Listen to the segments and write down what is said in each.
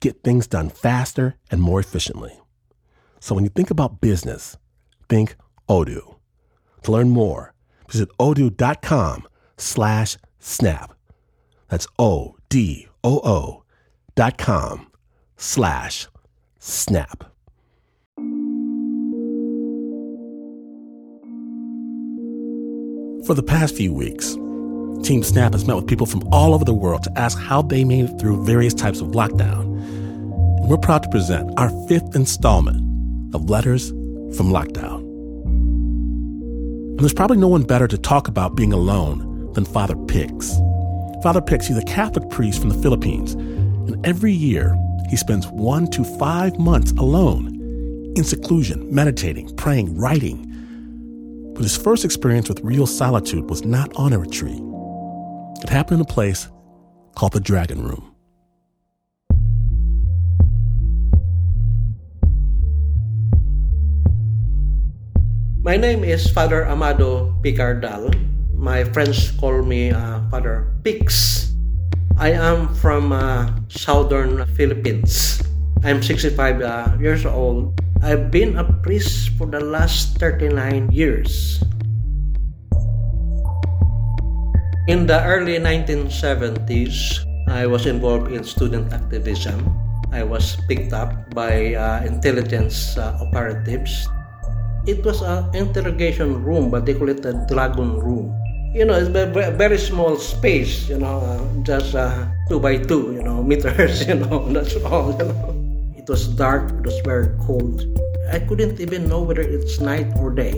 get things done faster and more efficiently. So when you think about business, think Odoo. To learn more, visit odoo.com slash snap. That's O D O O dot com slash snap. For the past few weeks, Team Snap has met with people from all over the world to ask how they made it through various types of lockdown. We're proud to present our fifth installment of Letters from Lockdown. And there's probably no one better to talk about being alone than Father Pix. Father Pix, he's a Catholic priest from the Philippines, and every year he spends one to five months alone in seclusion, meditating, praying, writing. But his first experience with real solitude was not on a retreat. It happened in a place called the Dragon Room. My name is Father Amado Picardal. My friends call me uh, Father Pix. I am from uh, southern Philippines. I'm 65 uh, years old. I've been a priest for the last 39 years. In the early 1970s, I was involved in student activism. I was picked up by uh, intelligence uh, operatives it was an interrogation room, but they call it a dragon room. You know, it's a very small space, you know, uh, just uh, two by two, you know, meters, you know, that's all, you know. It was dark, it was very cold. I couldn't even know whether it's night or day.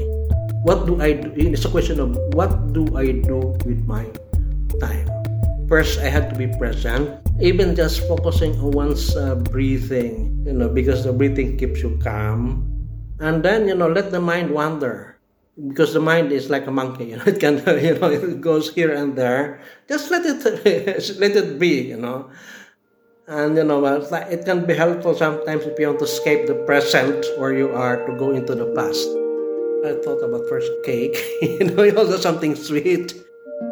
What do I do? It's a question of what do I do with my time? First, I had to be present, even just focusing on one's uh, breathing, you know, because the breathing keeps you calm and then you know let the mind wander. Because the mind is like a monkey you know it can you know it goes here and there. Just let it let it be you know. And you know it can be helpful sometimes if you want to escape the present where you are to go into the past. I thought about first cake you know also something sweet.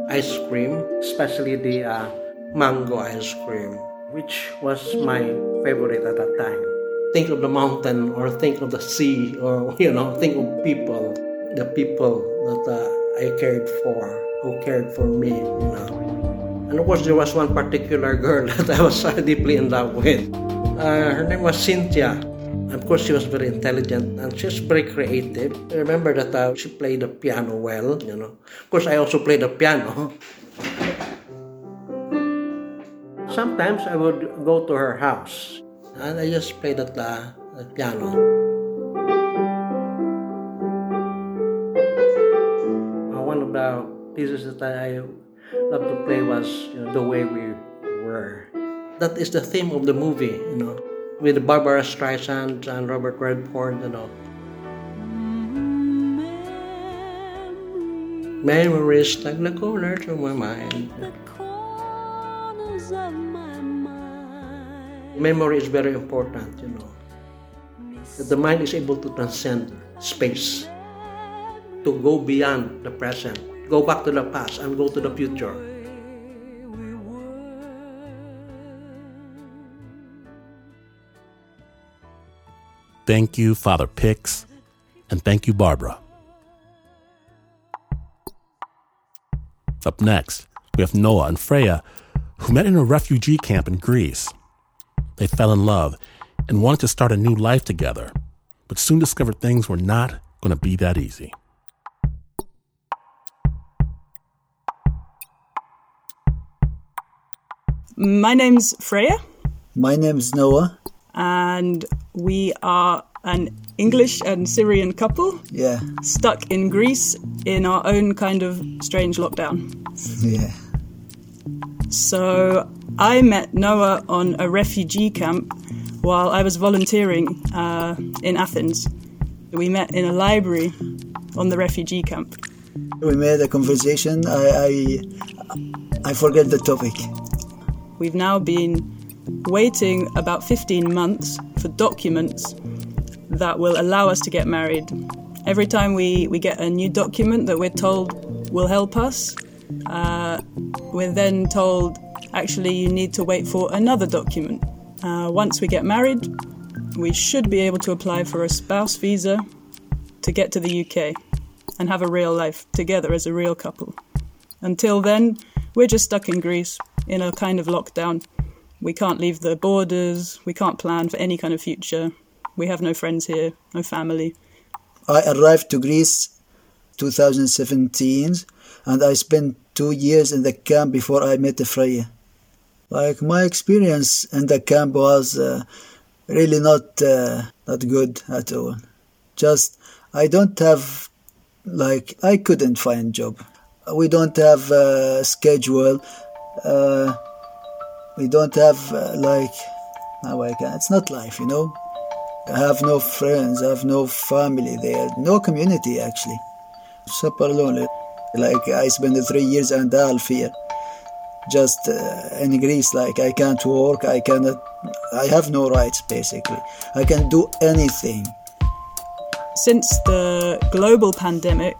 Ice cream especially the uh, mango ice cream which was my favorite at that time think of the mountain or think of the sea or you know think of people the people that uh, i cared for who cared for me you know. And of course there was one particular girl that i was deeply in love with. Uh, her name was cynthia. Of course she was very intelligent and she was very creative. I remember that uh, she played the piano well you know. Of course i also played the piano. Sometimes i would go to her house and I just played at the, the piano. Uh, one of the pieces that I love to play was you know, the way we were. That is the theme of the movie, you know, with Barbra Streisand and Robert Redford, you know. Memories like the corner to my mind. Memory is very important, you know. That the mind is able to transcend space, to go beyond the present, go back to the past, and go to the future. Thank you, Father Pix, and thank you, Barbra. Up next, we have Noah and Freya, who met in a refugee camp in Greece. They fell in love and wanted to start a new life together, but soon discovered things were not going to be that easy. My name's Freya. My name's Noah. And we are an English and Syrian couple. Yeah. Stuck in Greece in our own kind of strange lockdown. Yeah. So I met Noah on a refugee camp while I was volunteering uh, in Athens. We met in a library on the refugee camp. We made a conversation. I, I, I forget the topic. We've now been waiting about 15 months for documents that will allow us to get married. Every time we, we get a new document that we're told will help us, uh, we're then told actually you need to wait for another document. Uh, once we get married, we should be able to apply for a spouse visa to get to the UK and have a real life together as a real couple. Until then, we're just stuck in Greece in a kind of lockdown. We can't leave the borders, we can't plan for any kind of future. We have no friends here, no family. I arrived to Greece 2017 and I spent two years in the camp before I met the Freya. Like my experience in the camp was uh, really not uh, not good at all. Just I don't have like I couldn't find job. We don't have a schedule. Uh, we don't have uh, like how I can. It's not life, you know. I have no friends. I have no family there. No community actually. Super lonely. Like I spent three years and a half here, just uh, in Greece. Like I can't work. I cannot. I have no rights basically. I can do anything. Since the global pandemic,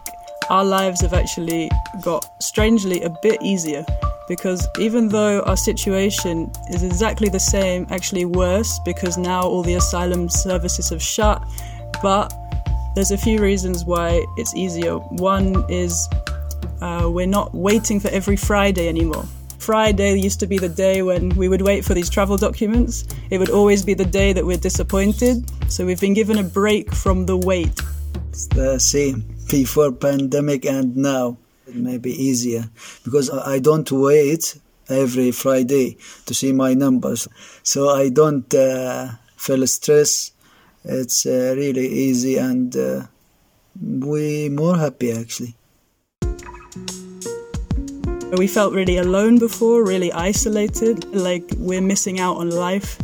our lives have actually got strangely a bit easier because even though our situation is exactly the same, actually worse because now all the asylum services have shut, but there's a few reasons why it's easier. One is uh, we're not waiting for every Friday anymore. Friday used to be the day when we would wait for these travel documents. It would always be the day that we're disappointed. So we've been given a break from the wait. It's the same before pandemic and now. It may be easier because I don't wait every Friday to see my numbers. So I don't uh, feel stress. It's uh, really easy and uh, we more happy actually. We felt really alone before, really isolated, like we're missing out on life.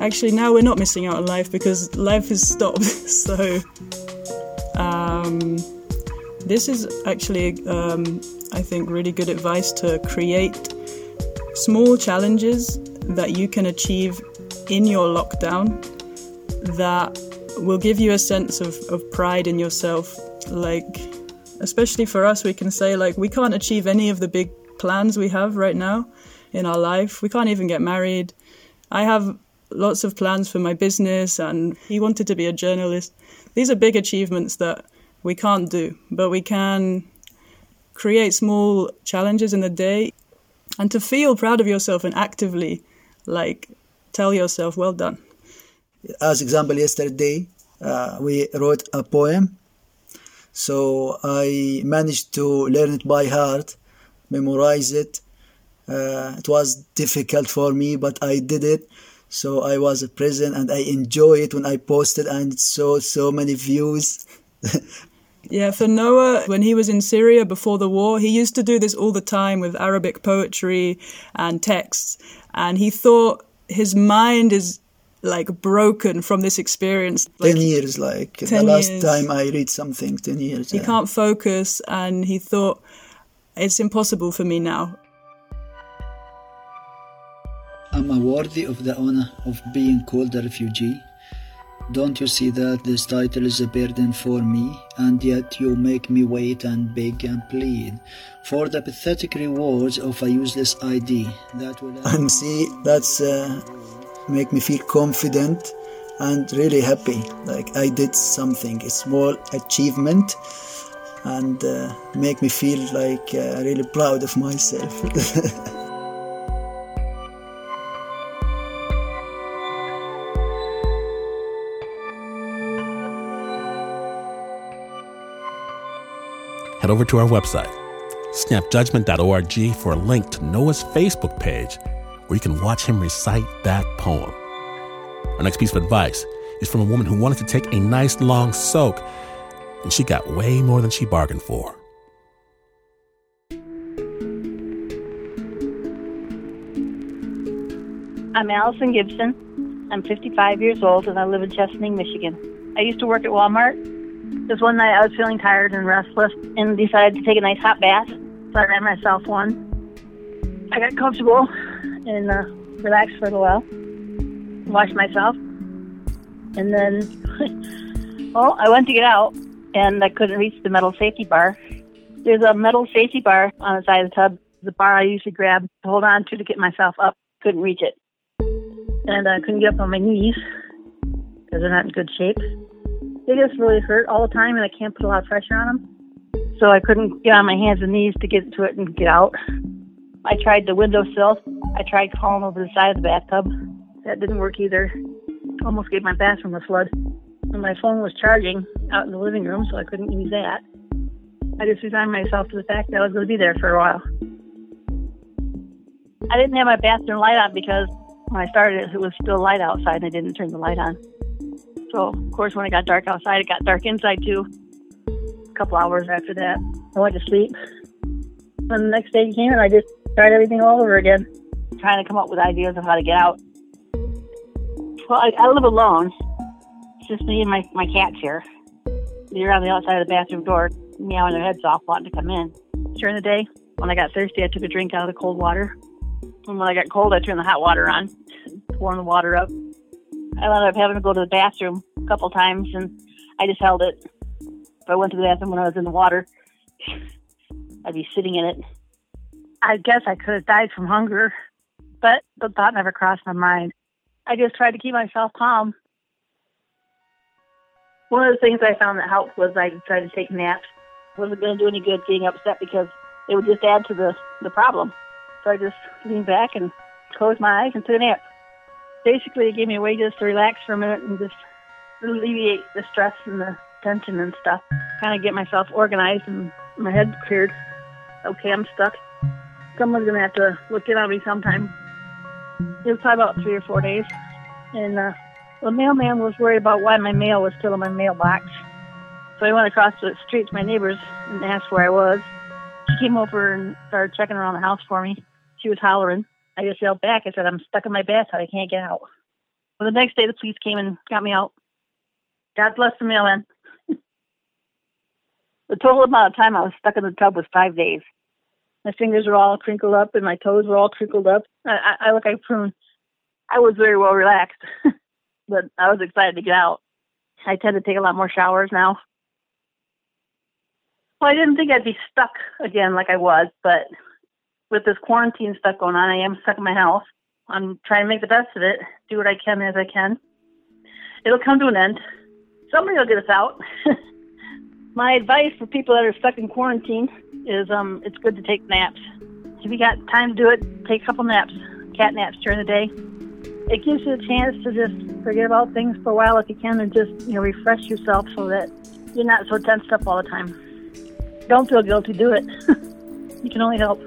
Actually, now we're not missing out on life because life has stopped. so, um, this is actually, um, I think, really good advice to create small challenges that you can achieve in your lockdown that will give you a sense of, of pride in yourself. Like, especially for us, we can say, like, we can't achieve any of the big plans we have right now in our life. We can't even get married. I have lots of plans for my business, and he wanted to be a journalist. These are big achievements that we can't do, but we can create small challenges in the day and to feel proud of yourself and actively like tell yourself well done as example yesterday uh, we wrote a poem so i managed to learn it by heart memorize it uh, it was difficult for me but i did it so i was present and i enjoy it when i posted and saw so many views Yeah, for Noah, when he was in Syria before the war, he used to do this all the time with Arabic poetry and texts. And he thought his mind is like broken from this experience. Like, 10 years, like 10 the last years. time I read something, 10 years. He yeah. can't focus, and he thought, it's impossible for me now. I'm worthy of the honor of being called a refugee don't you see that this title is a burden for me, and yet you make me wait and beg and plead for the pathetic rewards of a useless ID that will. And see, that's uh, make me feel confident and really happy. Like I did something, a small achievement, and uh, make me feel like uh, really proud of myself. Head over to our website, snapjudgment.org, for a link to Noah's Facebook page where you can watch him recite that poem. Our next piece of advice is from a woman who wanted to take a nice long soak and she got way more than she bargained for. I'm Allison Gibson. I'm 55 years old and I live in Chesaning, Michigan. I used to work at Walmart. This one night I was feeling tired and restless and decided to take a nice hot bath. So I ran myself one. I got comfortable and uh, relaxed for a while. Washed myself. And then, well, I went to get out and I couldn't reach the metal safety bar. There's a metal safety bar on the side of the tub, the bar I usually grab to hold on to to get myself up. Couldn't reach it and I couldn't get up on my knees because they're not in good shape. They just really hurt all the time, and I can't put a lot of pressure on them. So I couldn't get on my hands and knees to get to it and get out. I tried the windowsill. I tried crawling over the side of the bathtub. That didn't work either. Almost gave my bathroom a flood. And my phone was charging out in the living room, so I couldn't use that. I just resigned myself to the fact that I was going to be there for a while. I didn't have my bathroom light on because when I started, it was still light outside and I didn't turn the light on. So, of course, when it got dark outside, it got dark inside too. A couple hours after that, I went to sleep. And the next day came and I just tried everything all over again, trying to come up with ideas of how to get out. Well, I, I live alone. It's just me and my, my cats here. They're on the outside of the bathroom door, meowing their heads off, wanting to come in. During the day, when I got thirsty, I took a drink out of the cold water and when I got cold, I turned the hot water on, pouring the water up. I ended up having to go to the bathroom a couple times, and I just held it. If I went to the bathroom when I was in the water, I'd be sitting in it. I guess I could have died from hunger, but the thought never crossed my mind. I just tried to keep myself calm. One of the things I found that helped was I tried to take naps. wasn't going to do any good getting upset because it would just add to the, the problem. So I just leaned back and closed my eyes and took a nap. Basically, it gave me a way just to relax for a minute and just alleviate the stress and the tension and stuff. Kind of get myself organized and my head cleared. Okay, I'm stuck. Someone's gonna have to look in on me sometime. It was probably about three or four days, and uh, the mailman was worried about why my mail was still in my mailbox. So I went across the street to my neighbors and asked where I was. She came over and started checking around the house for me. She was hollering. I just yelled back. I said, I'm stuck in my bathtub. I can't get out. Well, the next day, the police came and got me out. God bless the mailman. the total amount of time I was stuck in the tub was five days. My fingers were all crinkled up and my toes were all crinkled up. I, I, I look like a prune. I was very well relaxed, but I was excited to get out. I tend to take a lot more showers now. Well, I didn't think I'd be stuck again like I was, but with this quarantine stuff going on, I am stuck in my house. I'm trying to make the best of it, do what I can as I can. It'll come to an end. Somebody will get us out. my advice for people that are stuck in quarantine is um, it's good to take naps. If you got time to do it, take a couple naps, cat naps during the day. It gives you a chance to just forget about things for a while if you can and just you know refresh yourself so that you're not so tensed up all the time. Don't feel guilty, do it. you can only help.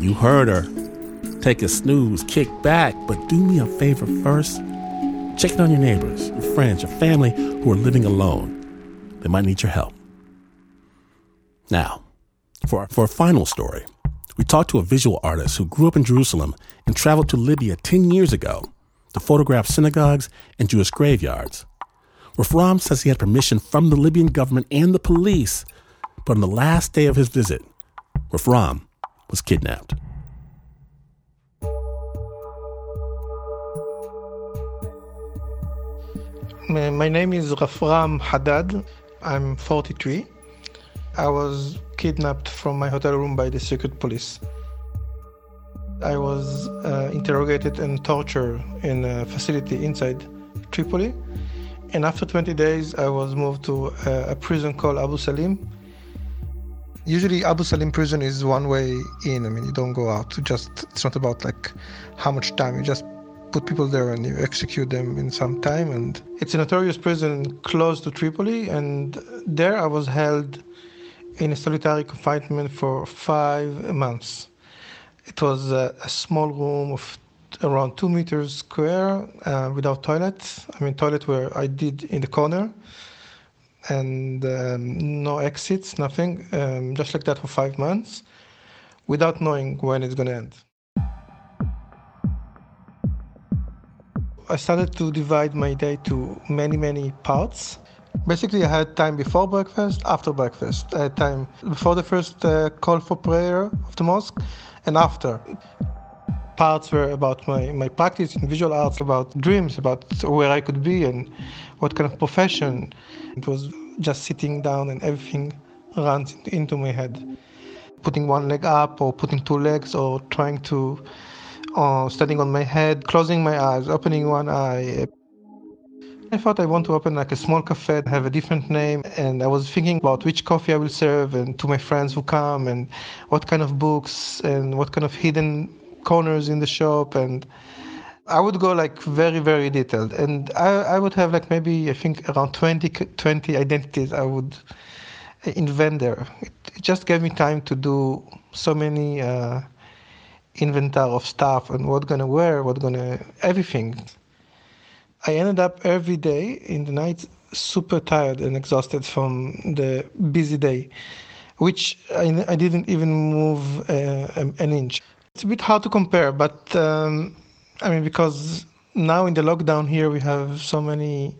You heard her. Take a snooze, kick back, but do me a favor first. Check in on your neighbors, your friends, your family who are living alone. They might need your help. Now, for, for a final story, we talked to a visual artist who grew up in Jerusalem and traveled to Libya 10 years ago to photograph synagogues and Jewish graveyards. Rafram says he had permission from the Libyan government and the police, but on the last day of his visit, Rafram was kidnapped. My name is Rafram Chaddad. I'm 43. I was kidnapped from my hotel room by the secret police. I was uh, interrogated and tortured in a facility inside Tripoli. And after 20 days, I was moved to a, a prison called Abu Salim usually Abu Salim prison is one way in. I mean, you don't go out. Just it's not about like how much time. You just put people there and you execute them in some time. And it's a notorious prison close to Tripoli, and there I was held in a solitary confinement for five months. It was a, a small room of around two meters square uh, without toilet. I mean, toilet where I did in the corner, and um, no exits, nothing. Um, just like that for five months, without knowing when it's going to end. I started to divide my day to many, many parts. Basically, I had time before breakfast, after breakfast. I had time before the first uh, call for prayer of the mosque, and after. Parts were about my, my practice in visual arts, about dreams, about where I could be and what kind of profession. It was just sitting down and everything runs into my head. Putting one leg up or putting two legs or trying to, uh, standing on my head, closing my eyes, opening one eye. I thought I want to open like a small cafe, have a different name, and I was thinking about which coffee I will serve and to my friends who come and what kind of books and what kind of hidden corners in the shop and I would go like very, very detailed. And I, I would have like maybe, I think around 20, 20 identities I would invent there. It, it just gave me time to do so many uh, inventory of stuff and what gonna wear, what gonna, everything. I ended up every day in the night super tired and exhausted from the busy day, which I, I didn't even move uh, an inch. It's a bit hard to compare, but um, I mean, because now in the lockdown here we have so many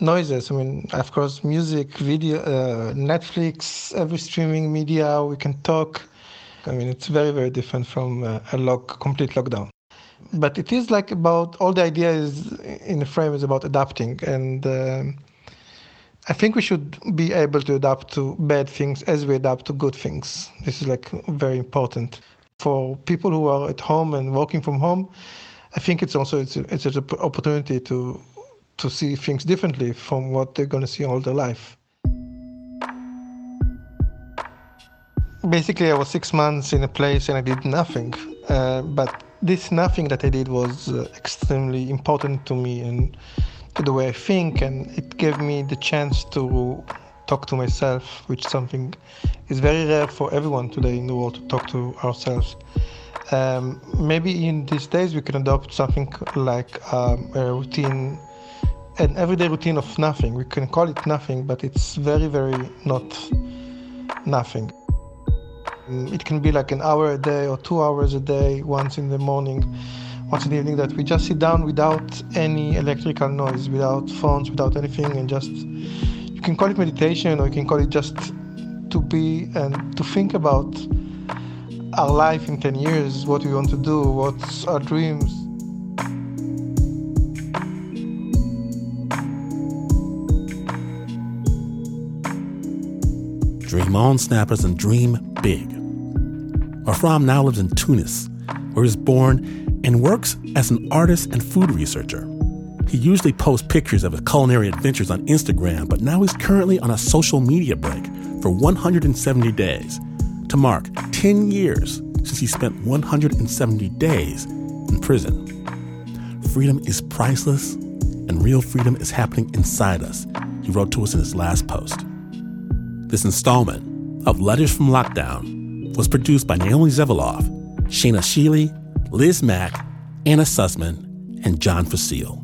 noises. I mean, of course, music, video, uh, Netflix, every streaming media, we can talk. I mean, it's very, very different from uh, a lock, complete lockdown but it is like about all the idea is in the frame is about adapting. And um, i think we should be able to adapt to bad things as we adapt to good things. This is like very important. For people who are at home and working from home i think it's also it's, a, it's an opportunity to to see things differently from what they're going to see all their life. Basically i was six months in a place and i did nothing uh, but this nothing that I did was uh, extremely important to me and to the way I think, and it gave me the chance to talk to myself, which something is very rare for everyone today in the world to talk to ourselves. Um, maybe in these days we can adopt something like um, a routine, an everyday routine of nothing. We can call it nothing, but it's very, very not nothing. Mm, it can be like an hour a day or two hours a day, once in the morning, once in the evening, that we just sit down without any electrical noise, without phones, without anything, and just you can call it meditation or you can call it just to be and to think about our life in 10 years, what we want to do, what's our dreams. Dream on, snappers, and dream big. Rafram now lives in Tunis, where he was born and works as an artist and food researcher. He usually posts pictures of his culinary adventures on Instagram, but now he's currently on a social media break for 170 days to mark 10 years since he spent 170 days in prison. Freedom is priceless, and real freedom is happening inside us, he wrote to us in his last post. This installment of Letters from Lockdown was produced by Naomi Zeveloff, Shayna Sheely, Liz Mack, Anna Sussman, and John Fecile.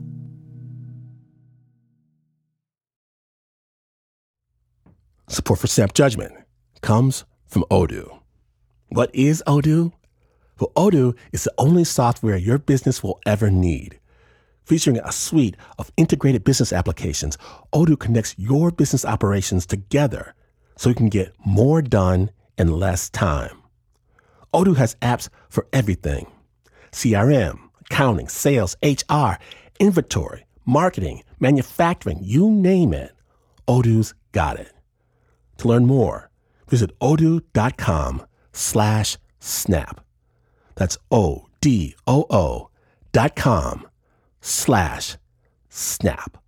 Support for Snap Judgment comes from Odoo. What is Odoo? Well, Odoo is the only software your business will ever need. Featuring a suite of integrated business applications, Odoo connects your business operations together so you can get more done in less time. Odoo has apps for everything CRM, accounting, sales, HR, inventory, marketing, manufacturing, you name it. Odoo's got it. To learn more, visit odoo.com slash snap. That's O-D-O-O dot com slash snap.